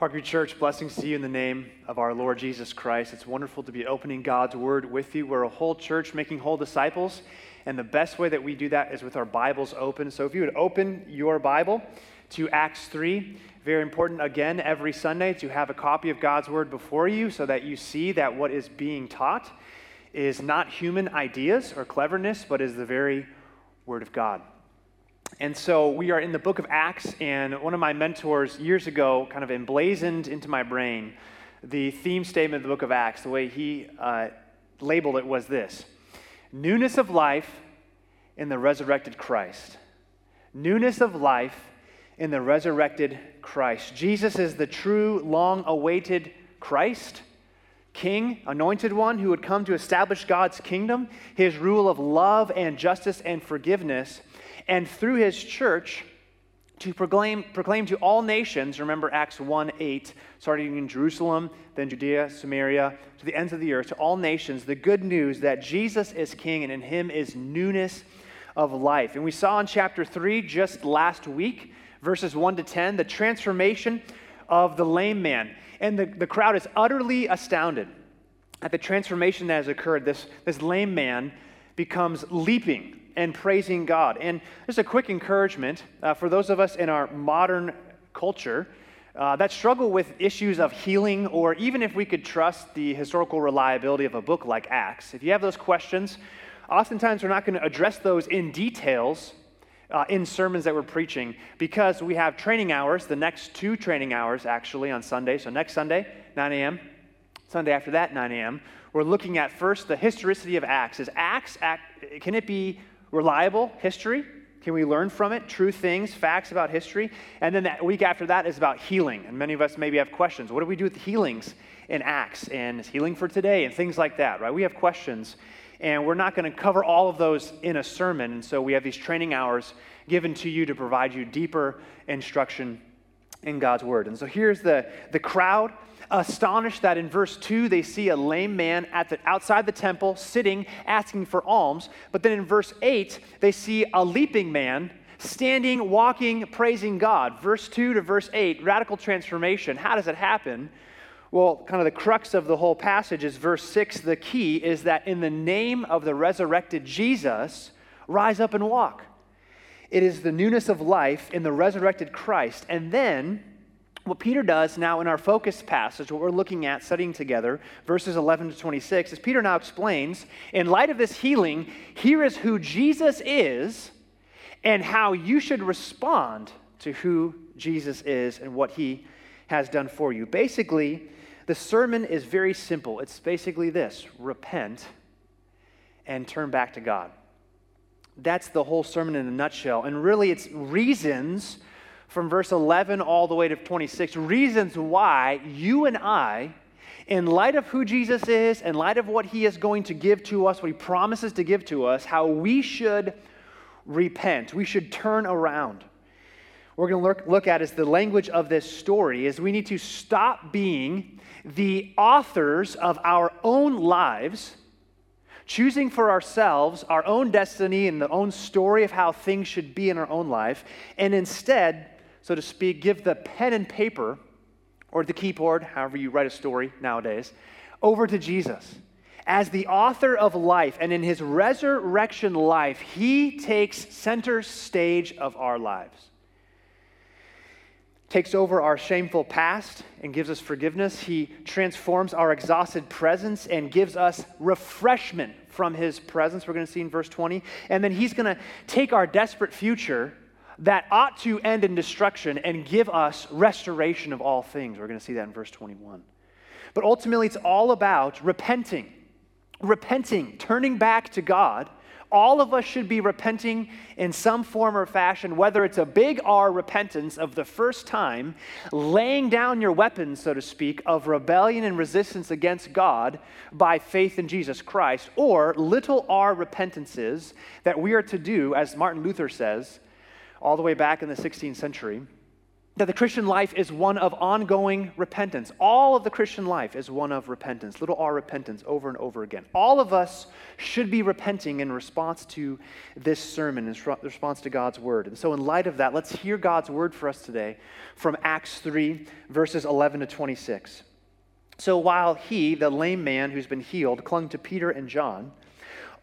Parkview Church, blessings to you in the name of our Lord Jesus Christ. It's wonderful to be opening God's Word with you. We're a whole church making whole disciples, and the best way that we do that is with our Bibles open. So if you would open your Bible to Acts 3, very important again every Sunday to have a copy of God's Word before you so that you see that what is being taught is not human ideas or cleverness, but is the very Word of God. And so we are in the book of Acts, and one of my mentors years ago kind of emblazoned into my brain the theme statement of the book of Acts. The way he uh, labeled it was this newness of life in the resurrected Christ. Newness of life in the resurrected Christ. Jesus is the true, long awaited Christ. King, anointed one who would come to establish God's kingdom, his rule of love and justice and forgiveness and through his church to proclaim, proclaim to all nations, remember Acts 1 8, starting in Jerusalem, then Judea, Samaria, to the ends of the earth, to all nations, the good news that Jesus is king and in him is newness of life. And we saw in chapter 3 just last week, verses 1 to 10, the transformation of the lame man. And the, the crowd is utterly astounded at the transformation that has occurred. This, this lame man becomes leaping and praising God. And just a quick encouragement uh, for those of us in our modern culture uh, that struggle with issues of healing, or even if we could trust the historical reliability of a book like Acts. If you have those questions, oftentimes we're not going to address those in details. Uh, in sermons that we're preaching, because we have training hours, the next two training hours actually on Sunday. So, next Sunday, 9 a.m., Sunday after that, 9 a.m., we're looking at first the historicity of Acts. Is Acts, act, can it be reliable history? Can we learn from it? True things, facts about history. And then that week after that is about healing. And many of us maybe have questions. What do we do with the healings in Acts and healing for today and things like that, right? We have questions. And we're not going to cover all of those in a sermon. And so we have these training hours given to you to provide you deeper instruction in God's word. And so here's the, the crowd astonished that in verse 2 they see a lame man at the, outside the temple sitting asking for alms. But then in verse 8 they see a leaping man standing, walking, praising God. Verse 2 to verse 8, radical transformation. How does it happen? Well, kind of the crux of the whole passage is verse 6. The key is that in the name of the resurrected Jesus, rise up and walk. It is the newness of life in the resurrected Christ. And then what Peter does now in our focus passage, what we're looking at, studying together, verses 11 to 26, is Peter now explains, in light of this healing, here is who Jesus is and how you should respond to who Jesus is and what he has done for you. Basically, the sermon is very simple. It's basically this repent and turn back to God. That's the whole sermon in a nutshell. And really, it's reasons from verse 11 all the way to 26, reasons why you and I, in light of who Jesus is, in light of what he is going to give to us, what he promises to give to us, how we should repent, we should turn around. What we're going to look, look at is the language of this story is we need to stop being the authors of our own lives choosing for ourselves our own destiny and the own story of how things should be in our own life, and instead so to speak, give the pen and paper or the keyboard, however you write a story nowadays, over to Jesus. As the author of life, and in his resurrection life, he takes center stage of our lives. Takes over our shameful past and gives us forgiveness. He transforms our exhausted presence and gives us refreshment from his presence. We're going to see in verse 20. And then he's going to take our desperate future that ought to end in destruction and give us restoration of all things. We're going to see that in verse 21. But ultimately, it's all about repenting. Repenting, turning back to God. All of us should be repenting in some form or fashion, whether it's a big R repentance of the first time, laying down your weapons, so to speak, of rebellion and resistance against God by faith in Jesus Christ, or little r repentances that we are to do, as Martin Luther says, all the way back in the 16th century, that the Christian life is one of ongoing repentance. All of the Christian life is one of repentance, little r repentance over and over again. All of us should be repenting in response to this sermon, in response to God's word. And so, in light of that, let's hear God's word for us today from Acts 3, verses 11 to 26. So, while he, the lame man who's been healed, clung to Peter and John,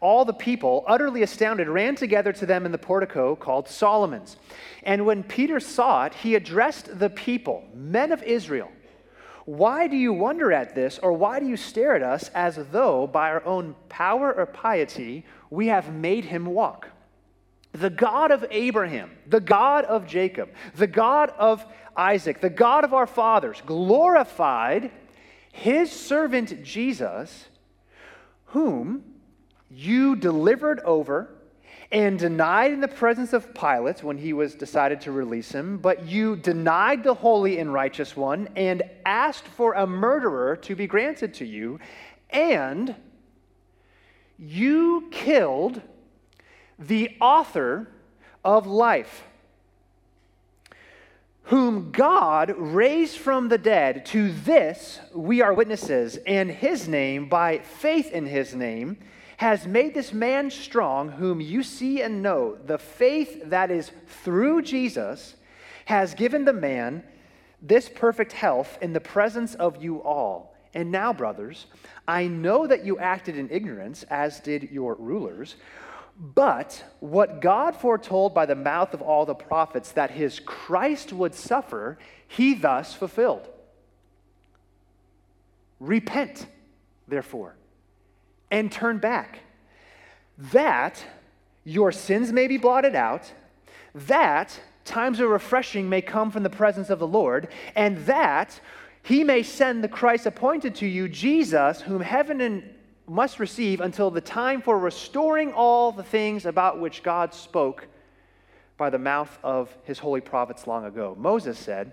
all the people, utterly astounded, ran together to them in the portico called Solomon's. And when Peter saw it, he addressed the people, men of Israel. Why do you wonder at this, or why do you stare at us as though by our own power or piety we have made him walk? The God of Abraham, the God of Jacob, the God of Isaac, the God of our fathers, glorified his servant Jesus, whom you delivered over and denied in the presence of Pilate when he was decided to release him, but you denied the holy and righteous one and asked for a murderer to be granted to you, and you killed the author of life, whom God raised from the dead. To this we are witnesses, and his name, by faith in his name, has made this man strong, whom you see and know. The faith that is through Jesus has given the man this perfect health in the presence of you all. And now, brothers, I know that you acted in ignorance, as did your rulers. But what God foretold by the mouth of all the prophets that his Christ would suffer, he thus fulfilled. Repent, therefore and turn back, that your sins may be blotted out, that times of refreshing may come from the presence of the Lord, and that he may send the Christ appointed to you, Jesus, whom heaven and must receive until the time for restoring all the things about which God spoke by the mouth of his holy prophets long ago. Moses said,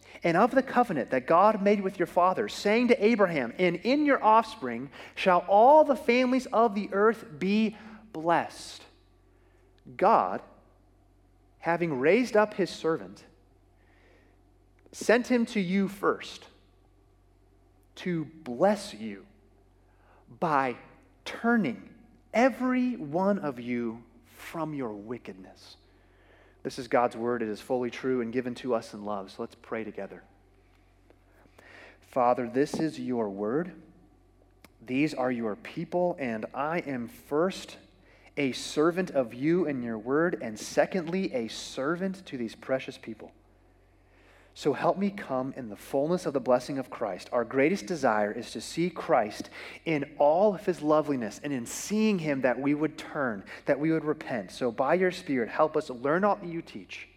and of the covenant that God made with your fathers, saying to Abraham, And in your offspring shall all the families of the earth be blessed. God, having raised up his servant, sent him to you first to bless you by turning every one of you from your wickedness. This is God's word. It is fully true and given to us in love. So let's pray together. Father, this is your word. These are your people, and I am first a servant of you and your word, and secondly, a servant to these precious people. So help me come in the fullness of the blessing of Christ. Our greatest desire is to see Christ in all of his loveliness, and in seeing him that we would turn, that we would repent. So by your Spirit, help us learn all that you teach,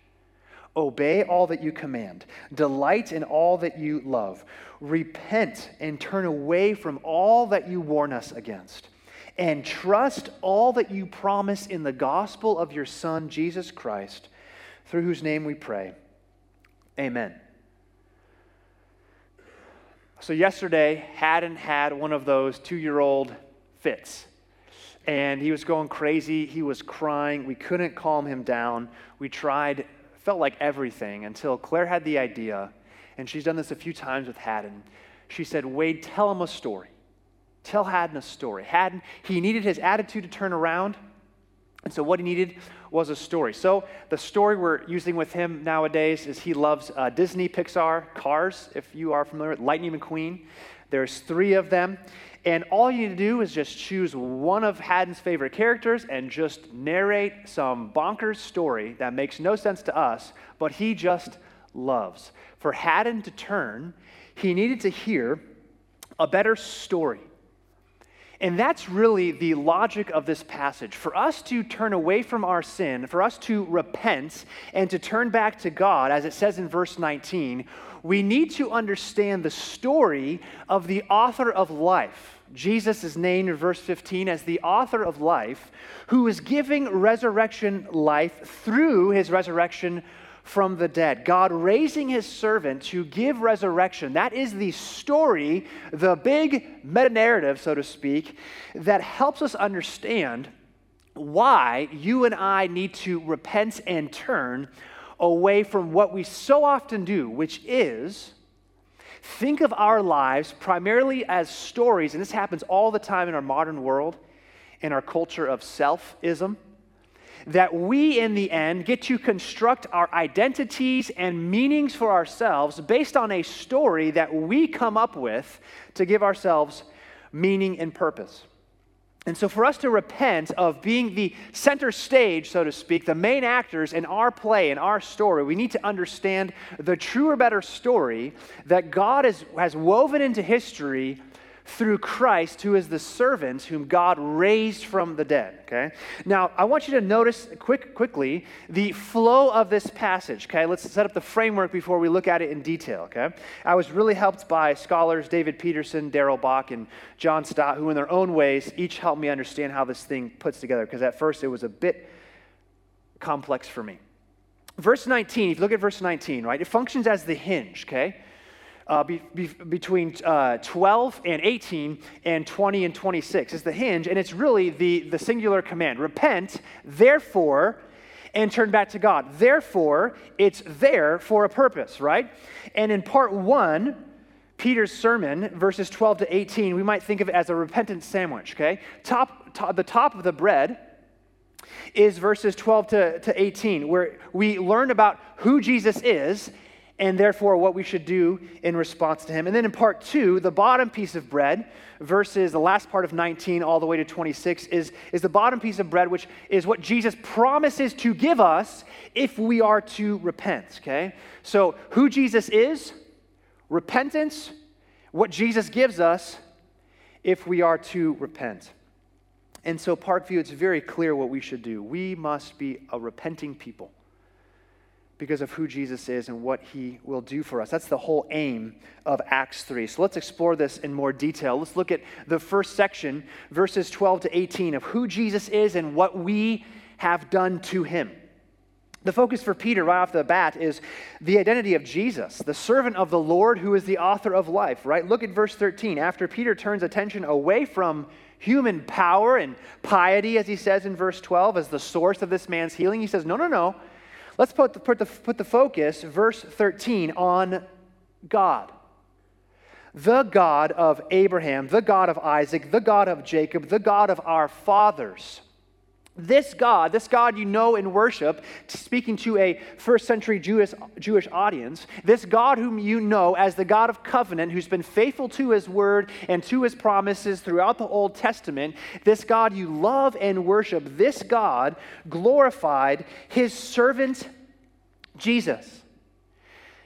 obey all that you command, delight in all that you love, repent and turn away from all that you warn us against, and trust all that you promise in the gospel of your Son, Jesus Christ, through whose name we pray. Amen. So, yesterday, Haddon had one of those two year old fits. And he was going crazy. He was crying. We couldn't calm him down. We tried, felt like everything until Claire had the idea. And she's done this a few times with Haddon. She said, Wade, tell him a story. Tell Haddon a story. Haddon, he needed his attitude to turn around. And so, what he needed was a story. So, the story we're using with him nowadays is he loves uh, Disney, Pixar, Cars, if you are familiar with Lightning McQueen. There's three of them. And all you need to do is just choose one of Haddon's favorite characters and just narrate some bonkers story that makes no sense to us, but he just loves. For Haddon to turn, he needed to hear a better story and that's really the logic of this passage. For us to turn away from our sin, for us to repent and to turn back to God, as it says in verse 19, we need to understand the story of the author of life. Jesus is named in verse 15 as the author of life, who is giving resurrection life through his resurrection from the dead. God raising his servant to give resurrection. That is the story, the big meta narrative, so to speak, that helps us understand why you and I need to repent and turn away from what we so often do, which is think of our lives primarily as stories, and this happens all the time in our modern world, in our culture of selfism, that we in the end get to construct our identities and meanings for ourselves based on a story that we come up with to give ourselves meaning and purpose. And so, for us to repent of being the center stage, so to speak, the main actors in our play, in our story, we need to understand the truer, better story that God has, has woven into history through Christ, who is the servant whom God raised from the dead. Okay? Now, I want you to notice quick, quickly the flow of this passage. Okay? Let's set up the framework before we look at it in detail. Okay? I was really helped by scholars David Peterson, Darrell Bock, and John Stott, who, in their own ways, each helped me understand how this thing puts together, because at first it was a bit complex for me. Verse 19, if you look at verse 19, right, it functions as the hinge, okay? Uh, be, be, between uh, 12 and 18 and 20 and 26 is the hinge, and it's really the, the singular command repent, therefore, and turn back to God. Therefore, it's there for a purpose, right? And in part one, Peter's sermon, verses 12 to 18, we might think of it as a repentant sandwich, okay? Top, top, the top of the bread is verses 12 to, to 18, where we learn about who Jesus is and therefore what we should do in response to him. And then in part two, the bottom piece of bread, verses the last part of 19 all the way to 26, is, is the bottom piece of bread, which is what Jesus promises to give us if we are to repent, okay? So, who Jesus is, repentance, what Jesus gives us if we are to repent. And so, Parkview, it's very clear what we should do. We must be a repenting people because of who Jesus is and what he will do for us. That's the whole aim of Acts 3. So let's explore this in more detail. Let's look at the first section, verses 12 to 18, of who Jesus is and what we have done to him. The focus for Peter right off the bat is the identity of Jesus, the servant of the Lord who is the author of life, right? Look at verse 13. After Peter turns attention away from human power and piety, as he says in verse 12, as the source of this man's healing, he says, No, no, no. Let's put the, put the, put the focus, verse 13, on God. The God of Abraham, the God of Isaac, the God of Jacob, the God of our fathers. This God, this God you know and worship, speaking to a first century Jewish, Jewish audience, this God whom you know as the God of covenant, who's been faithful to his word and to his promises throughout the Old Testament, this God you love and worship, this God glorified his servant Jesus.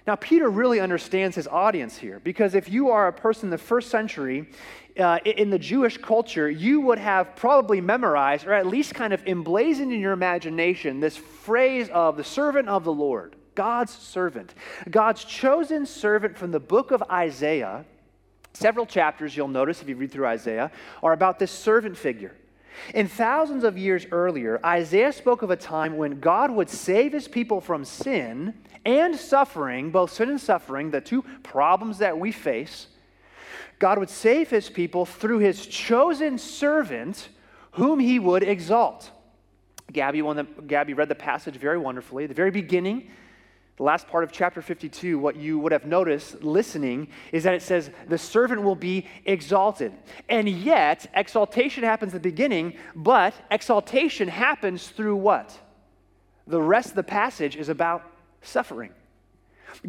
Now, Peter really understands his audience here because if you are a person in the first century uh, in the Jewish culture, you would have probably memorized or at least kind of emblazoned in your imagination this phrase of the servant of the Lord, God's servant, God's chosen servant from the book of Isaiah. Several chapters, you'll notice if you read through Isaiah, are about this servant figure. In thousands of years earlier, Isaiah spoke of a time when God would save his people from sin and suffering, both sin and suffering, the two problems that we face God would save his people through his chosen servant, whom he would exalt. Gabby, that, Gabby read the passage very wonderfully. The very beginning, the last part of chapter 52, what you would have noticed listening is that it says, the servant will be exalted. And yet, exaltation happens at the beginning, but exaltation happens through what? The rest of the passage is about suffering.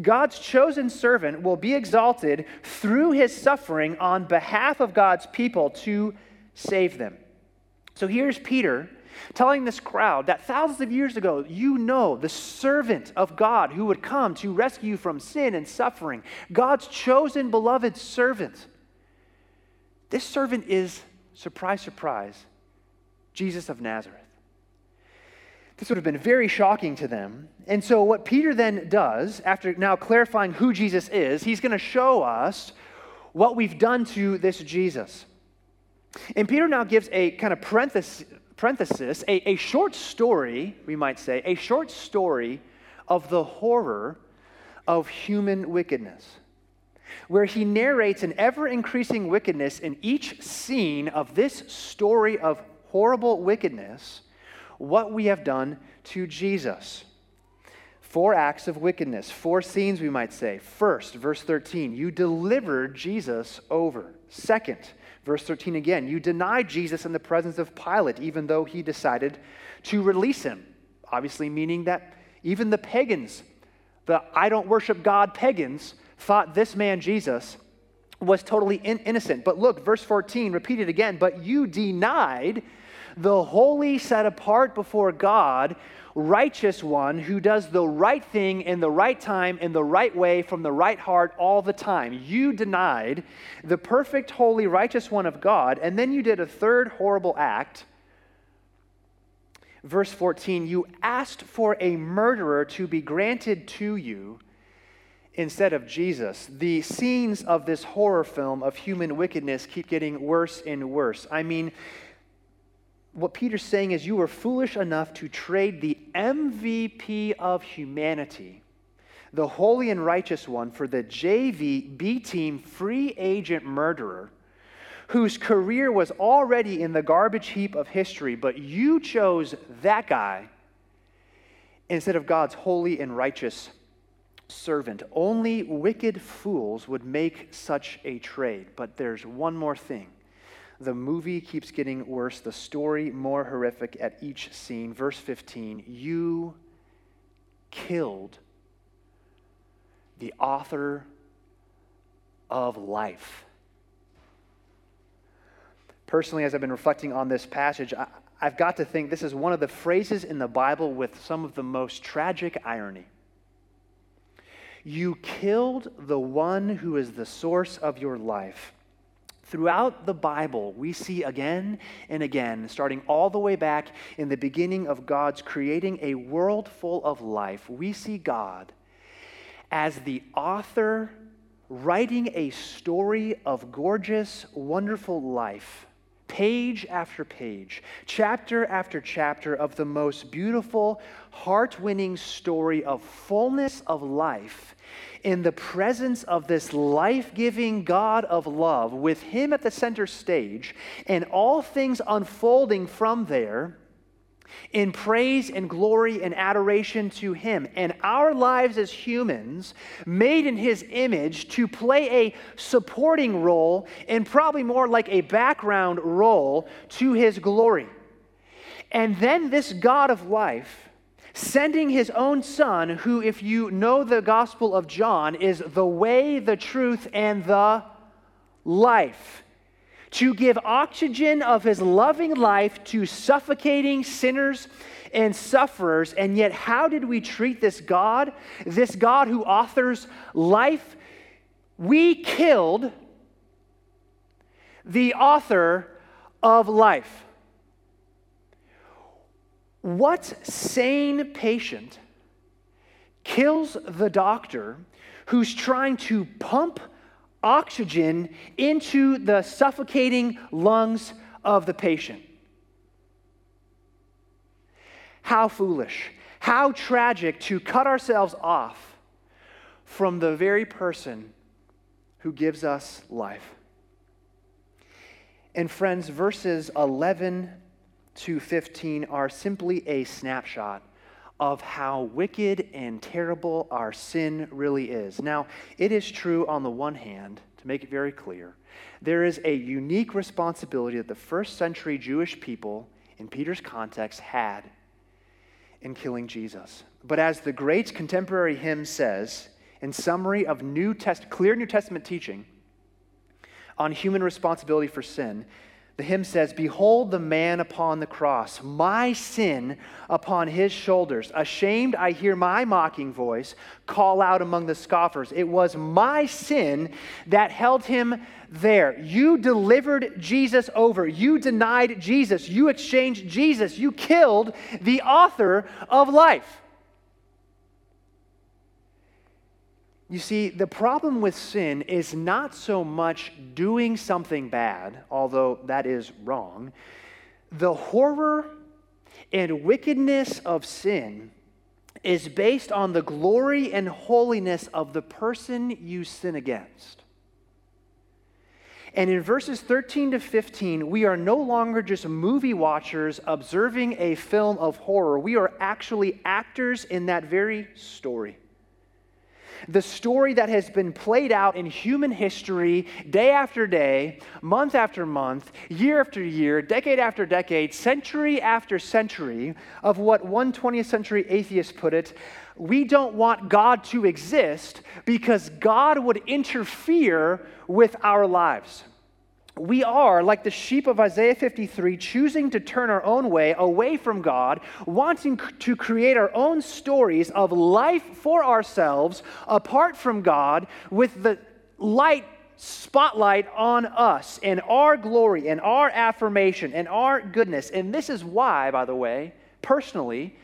God's chosen servant will be exalted through his suffering on behalf of God's people to save them. So here's Peter telling this crowd that thousands of years ago, you know the servant of God who would come to rescue you from sin and suffering, God's chosen beloved servant. This servant is, surprise, surprise, Jesus of Nazareth. This would have been very shocking to them. And so, what Peter then does, after now clarifying who Jesus is, he's going to show us what we've done to this Jesus. And Peter now gives a kind of parenthesis, parenthesis a, a short story, we might say, a short story of the horror of human wickedness, where he narrates an ever increasing wickedness in each scene of this story of horrible wickedness, what we have done to Jesus. Four acts of wickedness, four scenes, we might say. First, verse 13, you delivered Jesus over. Second, verse 13 again, you denied Jesus in the presence of Pilate, even though he decided to release him. Obviously, meaning that even the pagans, the I don't worship God pagans, thought this man Jesus was totally in- innocent. But look, verse 14, repeated again, but you denied the holy, set apart before God, righteous one who does the right thing in the right time, in the right way, from the right heart all the time. You denied the perfect, holy, righteous one of God, and then you did a third horrible act. Verse 14, you asked for a murderer to be granted to you instead of Jesus. The scenes of this horror film of human wickedness keep getting worse and worse. I mean, what Peter's saying is you were foolish enough to trade the MVP of humanity, the holy and righteous one, for the JV B team free agent murderer whose career was already in the garbage heap of history, but you chose that guy instead of God's holy and righteous servant. Only wicked fools would make such a trade. But there's one more thing the movie keeps getting worse, the story more horrific at each scene. Verse 15 You killed the author of life. Personally, as I've been reflecting on this passage, I, have got to think this is one of the phrases in the Bible with some of the most tragic irony. You killed the one who is the source of your life. Throughout the Bible, we see again and again, starting all the way back in the beginning of God's creating a world full of life, we see God as the author writing a story of gorgeous, wonderful life page after page, chapter after chapter of the most beautiful, heart winning story of fullness of life in the presence of this life giving God of love, with Him at the center stage, and all things unfolding from there in praise and glory and adoration to Him. And our lives as humans, made in His image, to play a supporting role and probably more like a background role to His glory. And then this God of life sending his own son, who, if you know the Gospel of John, is the way, the truth, and the life, to give oxygen of his loving life to suffocating sinners and sufferers. And yet, how did we treat this God? This God who authors life? We killed the author of life. What sane patient kills the doctor who's trying to pump oxygen into the suffocating lungs of the patient? How foolish, how tragic to cut ourselves off from the very person who gives us life. And, friends, verses 11 to 15 are simply a snapshot of how wicked and terrible our sin really is. Now, it is true on the one hand, to make it very clear, there is a unique responsibility that the first century Jewish people, in Peter's context, had in killing Jesus. But as the great contemporary hymn says, in summary of New Test, clear New Testament teaching on human responsibility for sin, The hymn says, Behold the man upon the cross, my sin upon his shoulders. Ashamed, I hear my mocking voice call out among the scoffers. It was my sin that held him there. You delivered Jesus over. You denied Jesus. You exchanged Jesus. You killed the author of life. You see, the problem with sin is not so much doing something bad, although that is wrong. The horror and wickedness of sin is based on the glory and holiness of the person you sin against. And in verses 13 to 15, we are no longer just movie watchers observing a film of horror. We are actually actors in that very story the story that has been played out in human history day after day, month after month, year after year, decade after decade, century after century, of what one 20th century atheist put it we don't want God to exist because God would interfere with our lives we are, like the sheep of Isaiah 53, choosing to turn our own way away from God, wanting to create our own stories of life for ourselves apart from God, with the light spotlight on us and our glory and our affirmation and our goodness. And this is why, by the way, personally,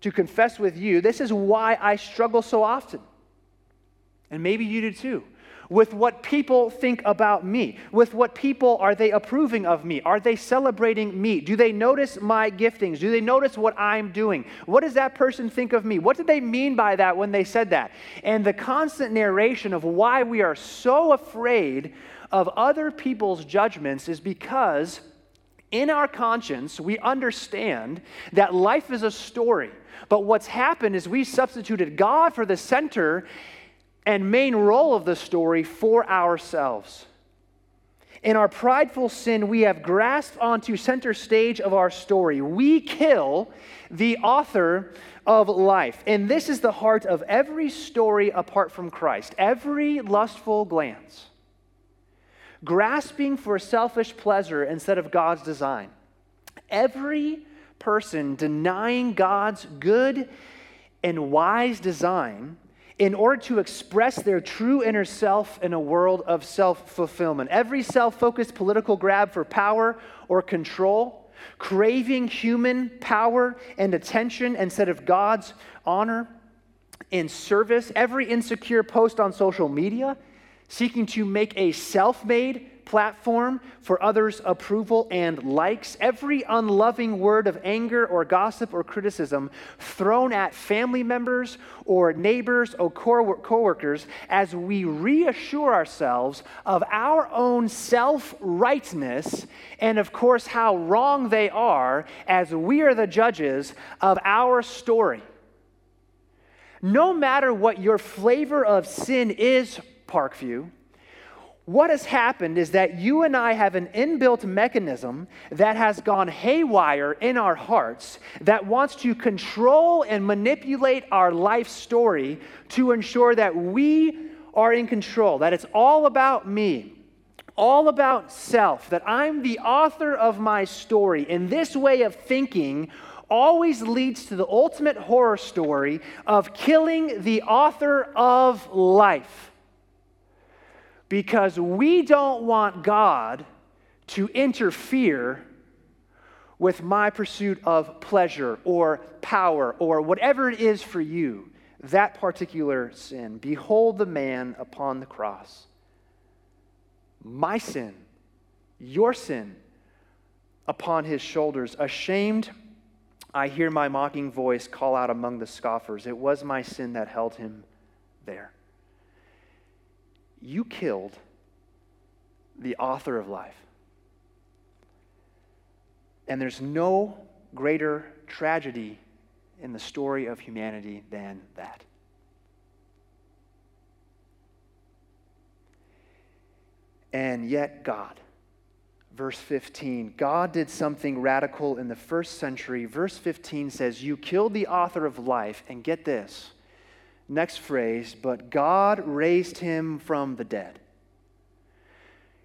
to confess with you, this is why I struggle so often. And maybe you do too with what people think about me, with what people are they approving of me? Are they celebrating me? Do they notice my giftings? Do they notice what I'm doing? What does that person think of me? What did they mean by that when they said that? And the constant narration of why we are so afraid of other people's judgments is because in our conscience we understand that life is a story. But what's happened is we substituted God for the center and main role of the story for ourselves. In our prideful sin, we have grasped onto center stage of our story. We kill the author of life. And this is the heart of every story apart from Christ. Every lustful glance, grasping for selfish pleasure instead of God's design. Every person denying God's good and wise design in order to express their true inner self in a world of self fulfillment. Every self focused political grab for power or control, craving human power and attention instead of God's honor and service, every insecure post on social media, seeking to make a self made platform for others' approval and likes. Every unloving word of anger or gossip or criticism thrown at family members or neighbors or co workers as we reassure ourselves of our own self rightness and, of course, how wrong they are as we are the judges of our story. No matter what your flavor of sin is, Parkview, what has happened is that you and I have an inbuilt mechanism that has gone haywire in our hearts that wants to control and manipulate our life story to ensure that we are in control, that it's all about me, all about self, that I'm the author of my story. And this way of thinking always leads to the ultimate horror story of killing the author of life because we don't want God to interfere with my pursuit of pleasure or power or whatever it is for you, that particular sin. Behold the man upon the cross. My sin, your sin, upon his shoulders. Ashamed, I hear my mocking voice call out among the scoffers. It was my sin that held him there you killed the author of life. And there's no greater tragedy in the story of humanity than that. And yet, God, verse 15, God did something radical in the first century. Verse 15 says, You killed the author of life, and get this Next phrase, but God raised him from the dead.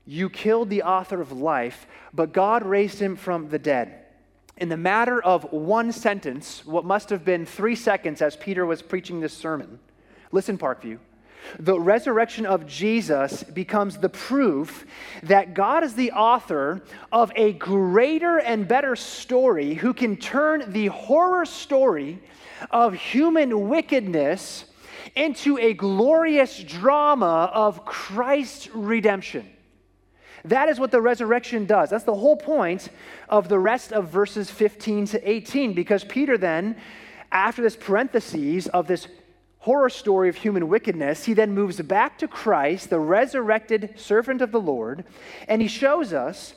You killed the author of life, but God raised him from the dead. In the matter of one sentence, what must have been three seconds as Peter was preaching this sermon, listen, Parkview. The resurrection of Jesus becomes the proof that God is the author of a greater and better story who can turn the horror story of human wickedness into a glorious drama of Christ's redemption. That is what the resurrection does. That's the whole point of the rest of verses 15 to 18, because Peter then, after this parenthesis of this horror story of human wickedness, he then moves back to Christ, the resurrected servant of the Lord, and he shows us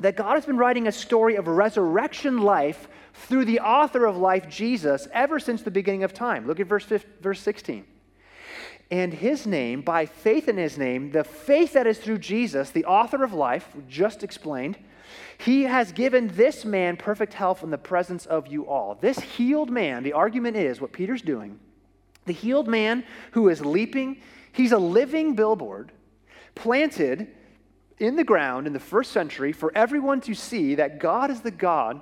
that God has been writing a story of resurrection life through the author of life, Jesus, ever since the beginning of time. Look at verse, 15, verse 16. And his name, by faith in his name, the faith that is through Jesus, the author of life, just explained, he has given this man perfect health in the presence of you all. This healed man, the argument is what Peter's doing, the healed man who is leaping, he's a living billboard planted in the ground in the first century for everyone to see that God is the God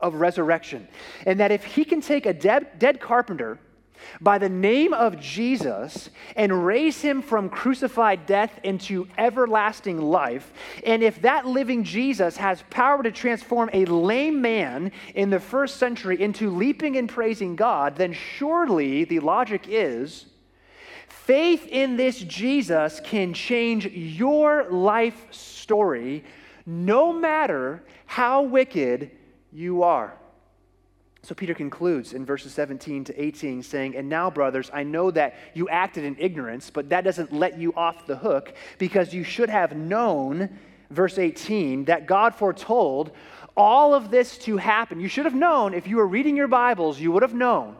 of resurrection. And that if he can take a dead, dead carpenter by the name of Jesus and raise him from crucified death into everlasting life, and if that living Jesus has power to transform a lame man in the first century into leaping and praising God, then surely the logic is faith in this Jesus can change your life story no matter how wicked you are. So Peter concludes in verses 17 to 18, saying, And now, brothers, I know that you acted in ignorance, but that doesn't let you off the hook because you should have known, verse 18, that God foretold all of this to happen. You should have known, if you were reading your Bibles, you would have known,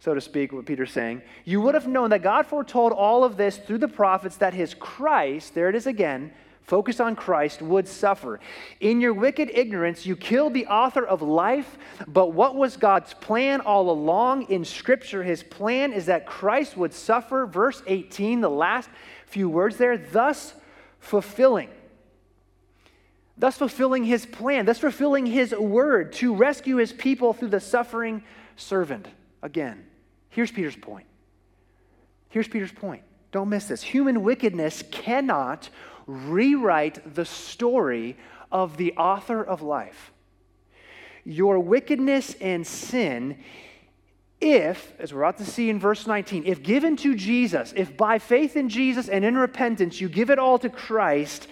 so to speak, what Peter's saying. You would have known that God foretold all of this through the prophets that his Christ, there it is again, focus on Christ, would suffer. In your wicked ignorance, you killed the author of life, but what was God's plan all along in Scripture? His plan is that Christ would suffer. Verse 18, the last few words there, thus fulfilling. Thus fulfilling his plan, thus fulfilling his word to rescue his people through the suffering servant. Again, here's Peter's point. Here's Peter's point. Don't miss this. Human wickedness cannot rewrite the story of the author of life. Your wickedness and sin, if, as we're about to see in verse 19, if given to Jesus, if by faith in Jesus and in repentance you give it all to Christ,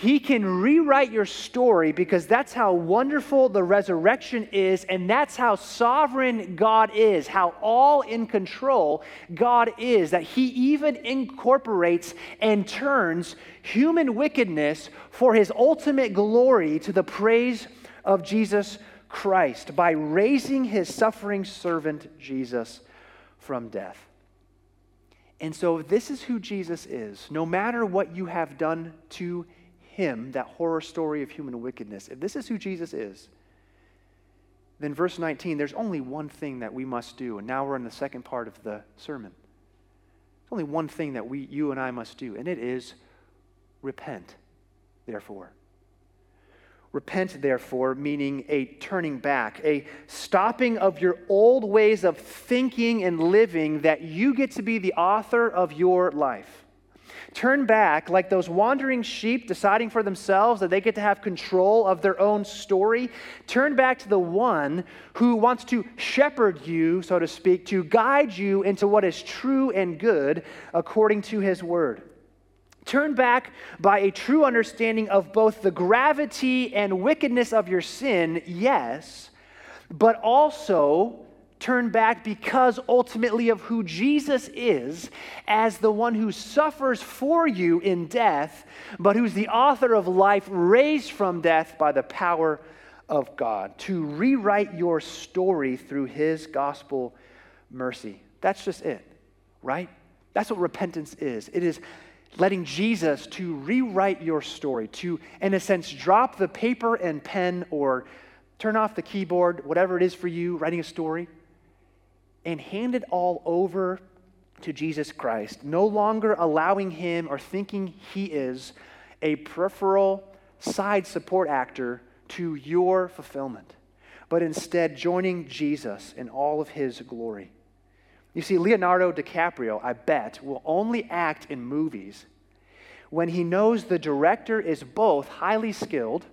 he can rewrite your story because that's how wonderful the resurrection is, and that's how sovereign God is, how all in control God is, that He even incorporates and turns human wickedness for His ultimate glory to the praise of Jesus Christ by raising His suffering servant Jesus from death. And so, this is who Jesus is. No matter what you have done to him, that horror story of human wickedness, if this is who Jesus is, then verse 19, there's only one thing that we must do. And now we're in the second part of the sermon. There's only one thing that we, you and I must do, and it is repent, therefore. Repent, therefore, meaning a turning back, a stopping of your old ways of thinking and living that you get to be the author of your life. Turn back like those wandering sheep deciding for themselves that they get to have control of their own story. Turn back to the one who wants to shepherd you, so to speak, to guide you into what is true and good according to his word. Turn back by a true understanding of both the gravity and wickedness of your sin, yes, but also turn back because ultimately of who Jesus is as the one who suffers for you in death, but who's the author of life raised from death by the power of God, to rewrite your story through his gospel mercy. That's just it, right? That's what repentance is. It is letting Jesus to rewrite your story, to, in a sense, drop the paper and pen or turn off the keyboard, whatever it is for you, writing a story and hand it all over to Jesus Christ, no longer allowing him or thinking he is a peripheral side support actor to your fulfillment, but instead joining Jesus in all of his glory. You see, Leonardo DiCaprio, I bet, will only act in movies when he knows the director is both highly skilled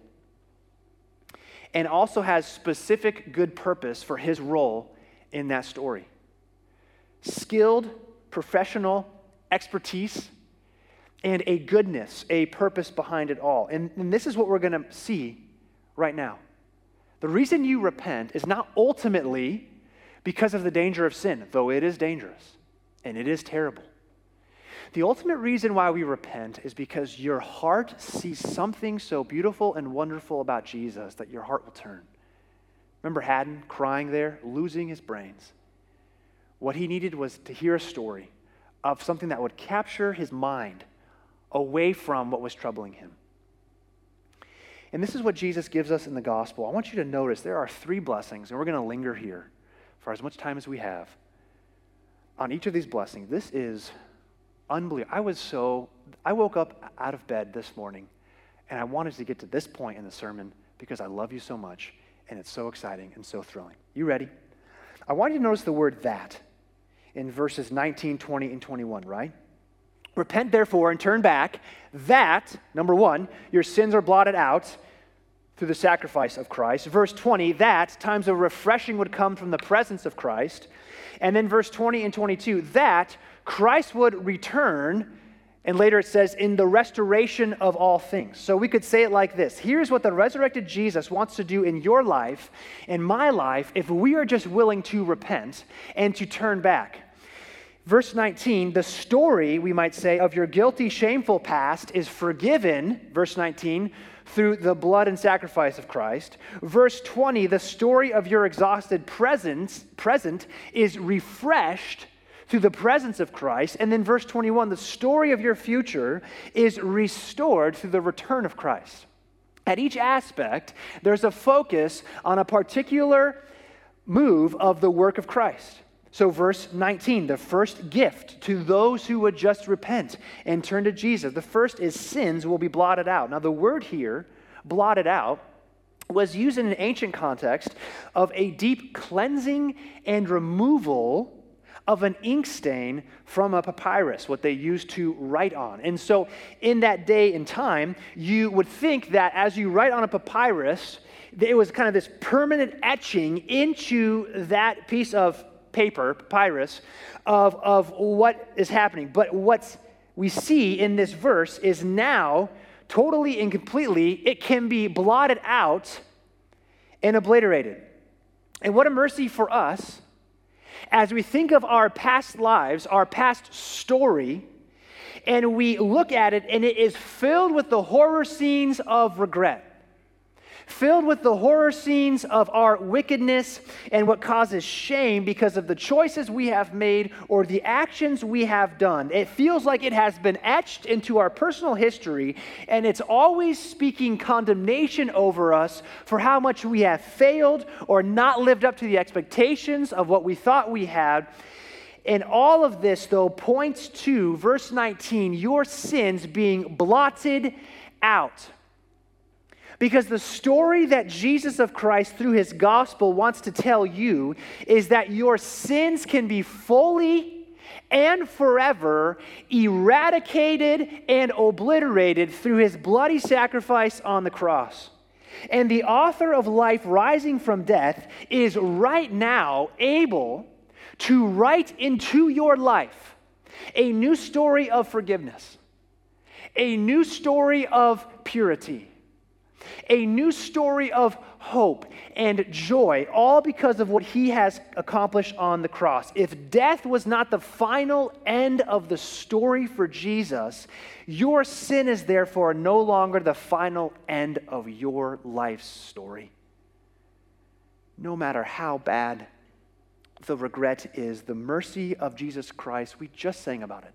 and also has specific good purpose for his role in that story. Skilled, professional expertise, and a goodness, a purpose behind it all. And, and this is what we're going to see right now. The reason you repent is not ultimately because of the danger of sin, though it is dangerous and it is terrible. The ultimate reason why we repent is because your heart sees something so beautiful and wonderful about Jesus that your heart will turn. Remember Haddon crying there, losing his brains? What he needed was to hear a story of something that would capture his mind away from what was troubling him. And this is what Jesus gives us in the gospel. I want you to notice there are three blessings, and we're going to linger here for as much time as we have on each of these blessings. This is unbelievable. I was so, I woke up out of bed this morning and I wanted to get to this point in the sermon because I love you so much and it's so exciting and so thrilling. You ready? I want you to notice the word that in verses 19, 20, and 21, right? Repent therefore and turn back, that, number one, your sins are blotted out through the sacrifice of Christ. Verse 20, that times of refreshing would come from the presence of Christ. And then verse 20 and 22, that Christ would return. And later it says, in the restoration of all things. So we could say it like this Here's what the resurrected Jesus wants to do in your life, in my life, if we are just willing to repent and to turn back. Verse 19, the story, we might say, of your guilty, shameful past is forgiven, verse 19, through the blood and sacrifice of Christ. Verse 20, the story of your exhausted presence, present is refreshed through the presence of Christ. And then verse 21, the story of your future is restored through the return of Christ. At each aspect, there's a focus on a particular move of the work of Christ. So, verse 19, the first gift to those who would just repent and turn to Jesus. The first is sins will be blotted out. Now, the word here, blotted out, was used in an ancient context of a deep cleansing and removal of an ink stain from a papyrus, what they used to write on. And so, in that day and time, you would think that as you write on a papyrus, it was kind of this permanent etching into that piece of paper, papyrus, of, of what is happening. But what we see in this verse is now totally and completely, it can be blotted out and obliterated. And what a mercy for us as we think of our past lives, our past story, and we look at it and it is filled with the horror scenes of regret filled with the horror scenes of our wickedness and what causes shame because of the choices we have made or the actions we have done. It feels like it has been etched into our personal history, and it's always speaking condemnation over us for how much we have failed or not lived up to the expectations of what we thought we had. And all of this, though, points to verse 19 your sins being blotted out. Because the story that Jesus of Christ, through his gospel, wants to tell you is that your sins can be fully and forever eradicated and obliterated through his bloody sacrifice on the cross. And the author of life rising from death is right now able to write into your life a new story of forgiveness, a new story of purity a new story of hope and joy, all because of what he has accomplished on the cross. If death was not the final end of the story for Jesus, your sin is therefore no longer the final end of your life's story. No matter how bad the regret is, the mercy of Jesus Christ, we just sang about it.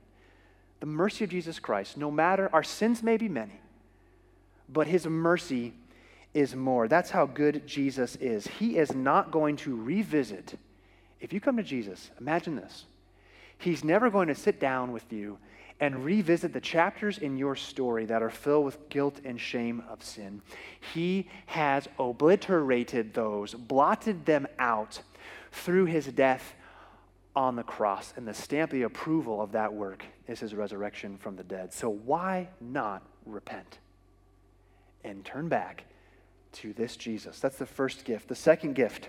The mercy of Jesus Christ, no matter our sins may be many, but his mercy is more. That's how good Jesus is. He is not going to revisit. If you come to Jesus, imagine this. He's never going to sit down with you and revisit the chapters in your story that are filled with guilt and shame of sin. He has obliterated those, blotted them out through his death on the cross. And the stamp, the approval of that work is his resurrection from the dead. So why not repent and turn back to this Jesus? That's the first gift. The second gift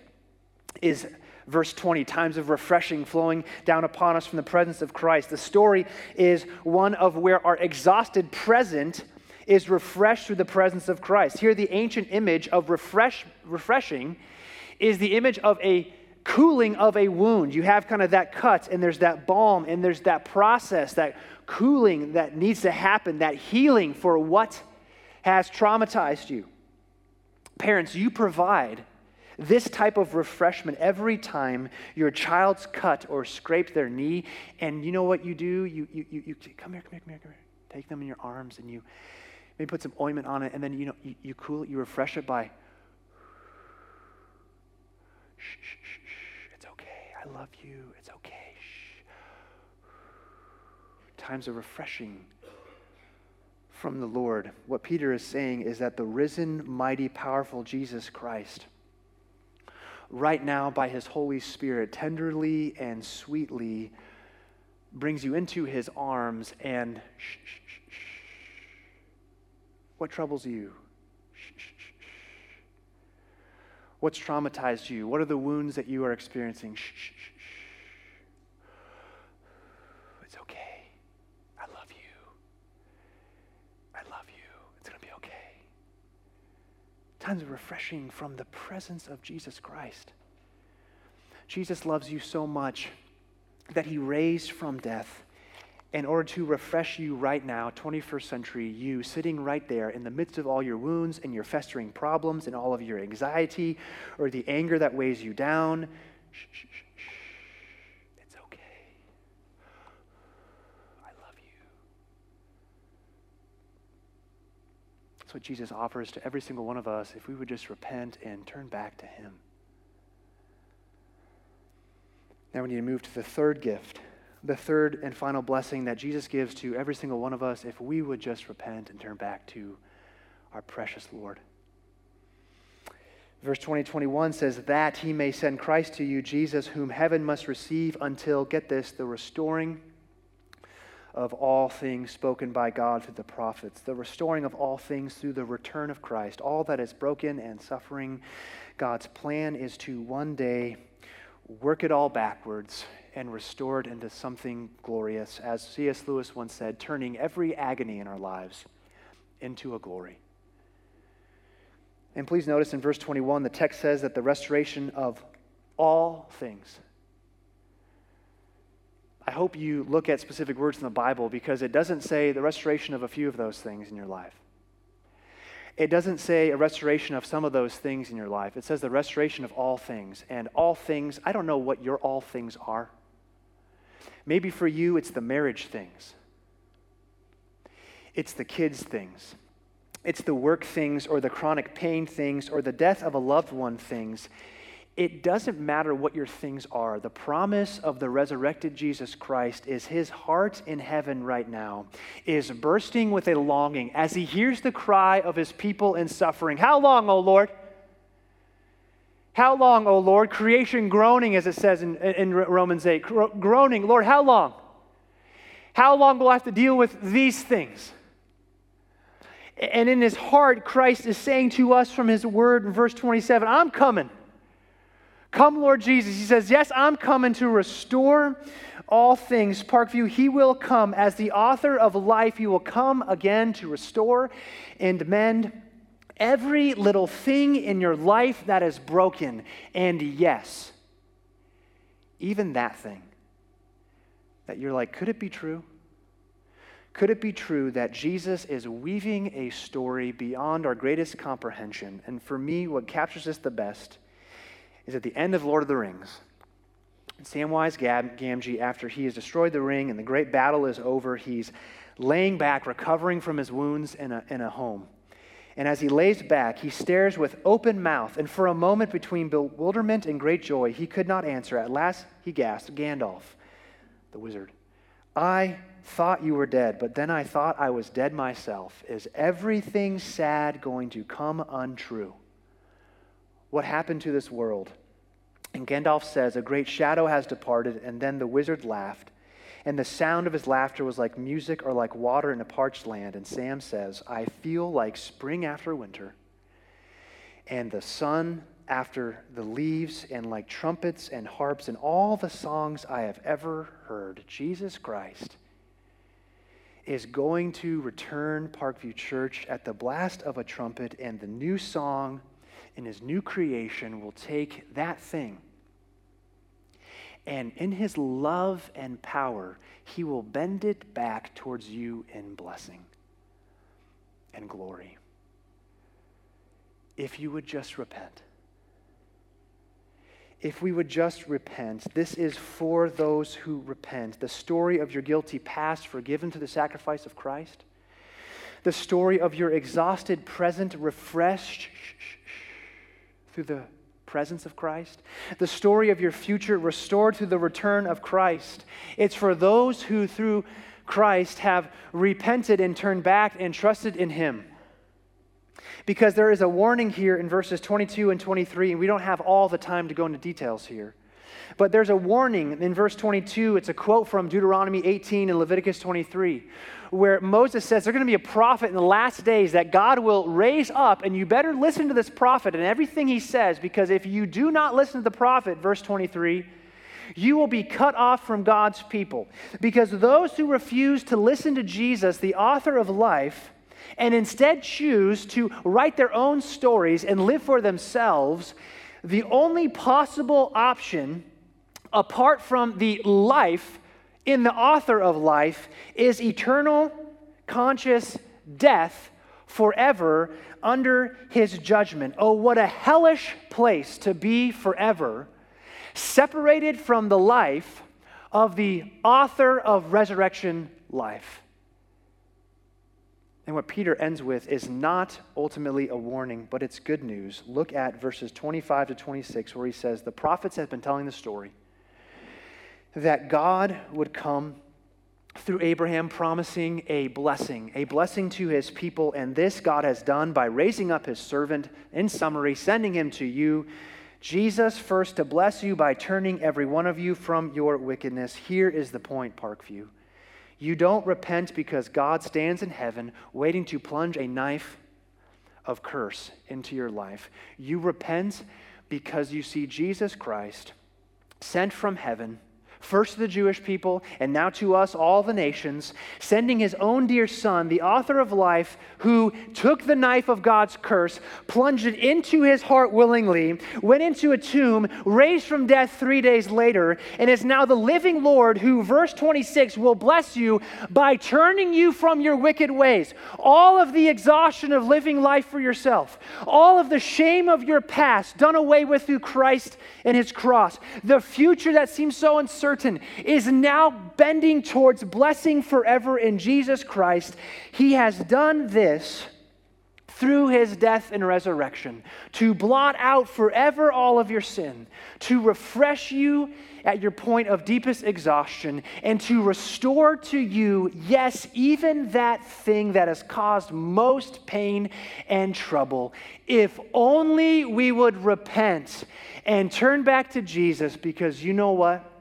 is verse 20 times of refreshing flowing down upon us from the presence of Christ. The story is one of where our exhausted present is refreshed through the presence of Christ. Here, the ancient image of refresh, refreshing is the image of a cooling of a wound. You have kind of that cut, and there's that balm, and there's that process, that cooling that needs to happen, that healing for what has traumatized you. Parents, you provide this type of refreshment every time your child's cut or scraped their knee. And you know what you do? You, you, you, you come here, come here, come here, come here. Take them in your arms and you maybe put some ointment on it, and then you know you, you cool it, you refresh it by shh, shh, shh. It's okay. I love you. It's okay. Shh. Times of refreshing from the Lord. What Peter is saying is that the risen, mighty, powerful Jesus Christ right now by his Holy Spirit tenderly and sweetly brings you into his arms and shh, shh, shh, shh. What troubles you? What's traumatized you? What are the wounds that you are experiencing? Shh, shh, shh, shh. It's okay. I love you. I love you. It's going to be okay times of refreshing from the presence of Jesus Christ. Jesus loves you so much that he raised from death in order to refresh you right now, 21st century you, sitting right there in the midst of all your wounds and your festering problems and all of your anxiety or the anger that weighs you down. Shh, shh, shh. That's what Jesus offers to every single one of us if we would just repent and turn back to Him. Now we need to move to the third gift, the third and final blessing that Jesus gives to every single one of us if we would just repent and turn back to our precious Lord. Verse 20, 21 says, That he may send Christ to you, Jesus, whom heaven must receive until, get this, the restoring of all things spoken by God through the prophets, the restoring of all things through the return of Christ, all that is broken and suffering. God's plan is to one day work it all backwards and restore it into something glorious, as C.S. Lewis once said, turning every agony in our lives into a glory. And please notice in verse 21, the text says that the restoration of all things I hope you look at specific words in the Bible because it doesn't say the restoration of a few of those things in your life. It doesn't say a restoration of some of those things in your life. It says the restoration of all things. And all things, I don't know what your all things are. Maybe for you, it's the marriage things, it's the kids' things, it's the work things, or the chronic pain things, or the death of a loved one things it doesn't matter what your things are. The promise of the resurrected Jesus Christ is his heart in heaven right now is bursting with a longing as he hears the cry of his people in suffering. How long, O Lord? How long, O Lord? Creation groaning, as it says in, in Romans 8. Groaning, Lord, how long? How long will I have to deal with these things? And in his heart, Christ is saying to us from his word in verse 27 I'm coming. Come, Lord Jesus. He says, Yes, I'm coming to restore all things. Parkview, He will come. As the author of life, He will come again to restore and mend every little thing in your life that is broken. And yes, even that thing that you're like, could it be true? Could it be true that Jesus is weaving a story beyond our greatest comprehension? And for me, what captures this the best is at the end of Lord of the Rings. Samwise Gamgee, after he has destroyed the ring and the great battle is over, he's laying back, recovering from his wounds in a, in a home. And as he lays back, he stares with open mouth, and for a moment between bewilderment and great joy, he could not answer. At last he gasped, Gandalf, the wizard, I thought you were dead, but then I thought I was dead myself. Is everything sad going to come untrue? What happened to this world? And Gandalf says, A great shadow has departed, and then the wizard laughed. And the sound of his laughter was like music or like water in a parched land. And Sam says, I feel like spring after winter, and the sun after the leaves, and like trumpets and harps and all the songs I have ever heard. Jesus Christ is going to return Parkview Church at the blast of a trumpet, and the new song in his new creation will take that thing. And in his love and power, he will bend it back towards you in blessing and glory. If you would just repent if we would just repent. This is for those who repent. The story of your guilty past forgiven through the sacrifice of Christ. The story of your exhausted present refreshed through the presence of Christ. The story of your future restored through the return of Christ. It's for those who, through Christ, have repented and turned back and trusted in Him because there is a warning here in verses 22 and 23, and we don't have all the time to go into details here. But there's a warning in verse 22. It's a quote from Deuteronomy 18 and Leviticus 23, where Moses says there's going to be a prophet in the last days that God will raise up, and you better listen to this prophet and everything he says, because if you do not listen to the prophet, verse 23, you will be cut off from God's people. Because those who refuse to listen to Jesus, the author of life, and instead choose to write their own stories and live for themselves, the only possible option, apart from the life in the author of life, is eternal, conscious death forever under his judgment. Oh, what a hellish place to be forever, separated from the life of the author of resurrection life. And what Peter ends with is not ultimately a warning, but it's good news. Look at verses 25 to 26, where he says, The prophets have been telling the story that God would come through Abraham, promising a blessing, a blessing to his people. And this God has done by raising up his servant, in summary, sending him to you. Jesus first to bless you by turning every one of you from your wickedness. Here is the point, Parkview. You don't repent because God stands in heaven waiting to plunge a knife of curse into your life. You repent because you see Jesus Christ sent from heaven first to the Jewish people, and now to us, all the nations, sending his own dear Son, the author of life, who took the knife of God's curse, plunged it into his heart willingly, went into a tomb, raised from death three days later, and is now the living Lord who, verse 26, will bless you by turning you from your wicked ways. All of the exhaustion of living life for yourself, all of the shame of your past done away with through Christ and his cross, the future that seems so uncertain certain, is now bending towards blessing forever in Jesus Christ. He has done this through his death and resurrection to blot out forever all of your sin, to refresh you at your point of deepest exhaustion, and to restore to you, yes, even that thing that has caused most pain and trouble. If only we would repent and turn back to Jesus, because you know what?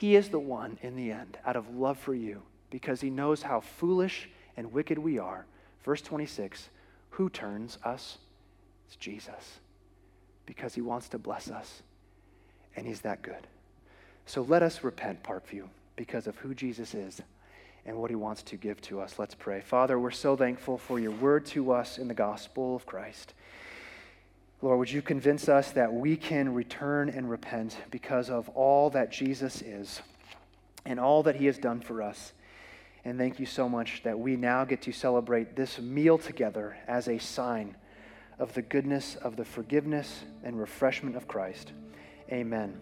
He is the one in the end, out of love for you, because he knows how foolish and wicked we are. Verse 26 Who turns us? It's Jesus, because he wants to bless us, and he's that good. So let us repent, Parkview, because of who Jesus is and what he wants to give to us. Let's pray. Father, we're so thankful for your word to us in the gospel of Christ. Lord, would you convince us that we can return and repent because of all that Jesus is and all that he has done for us. And thank you so much that we now get to celebrate this meal together as a sign of the goodness of the forgiveness and refreshment of Christ. Amen.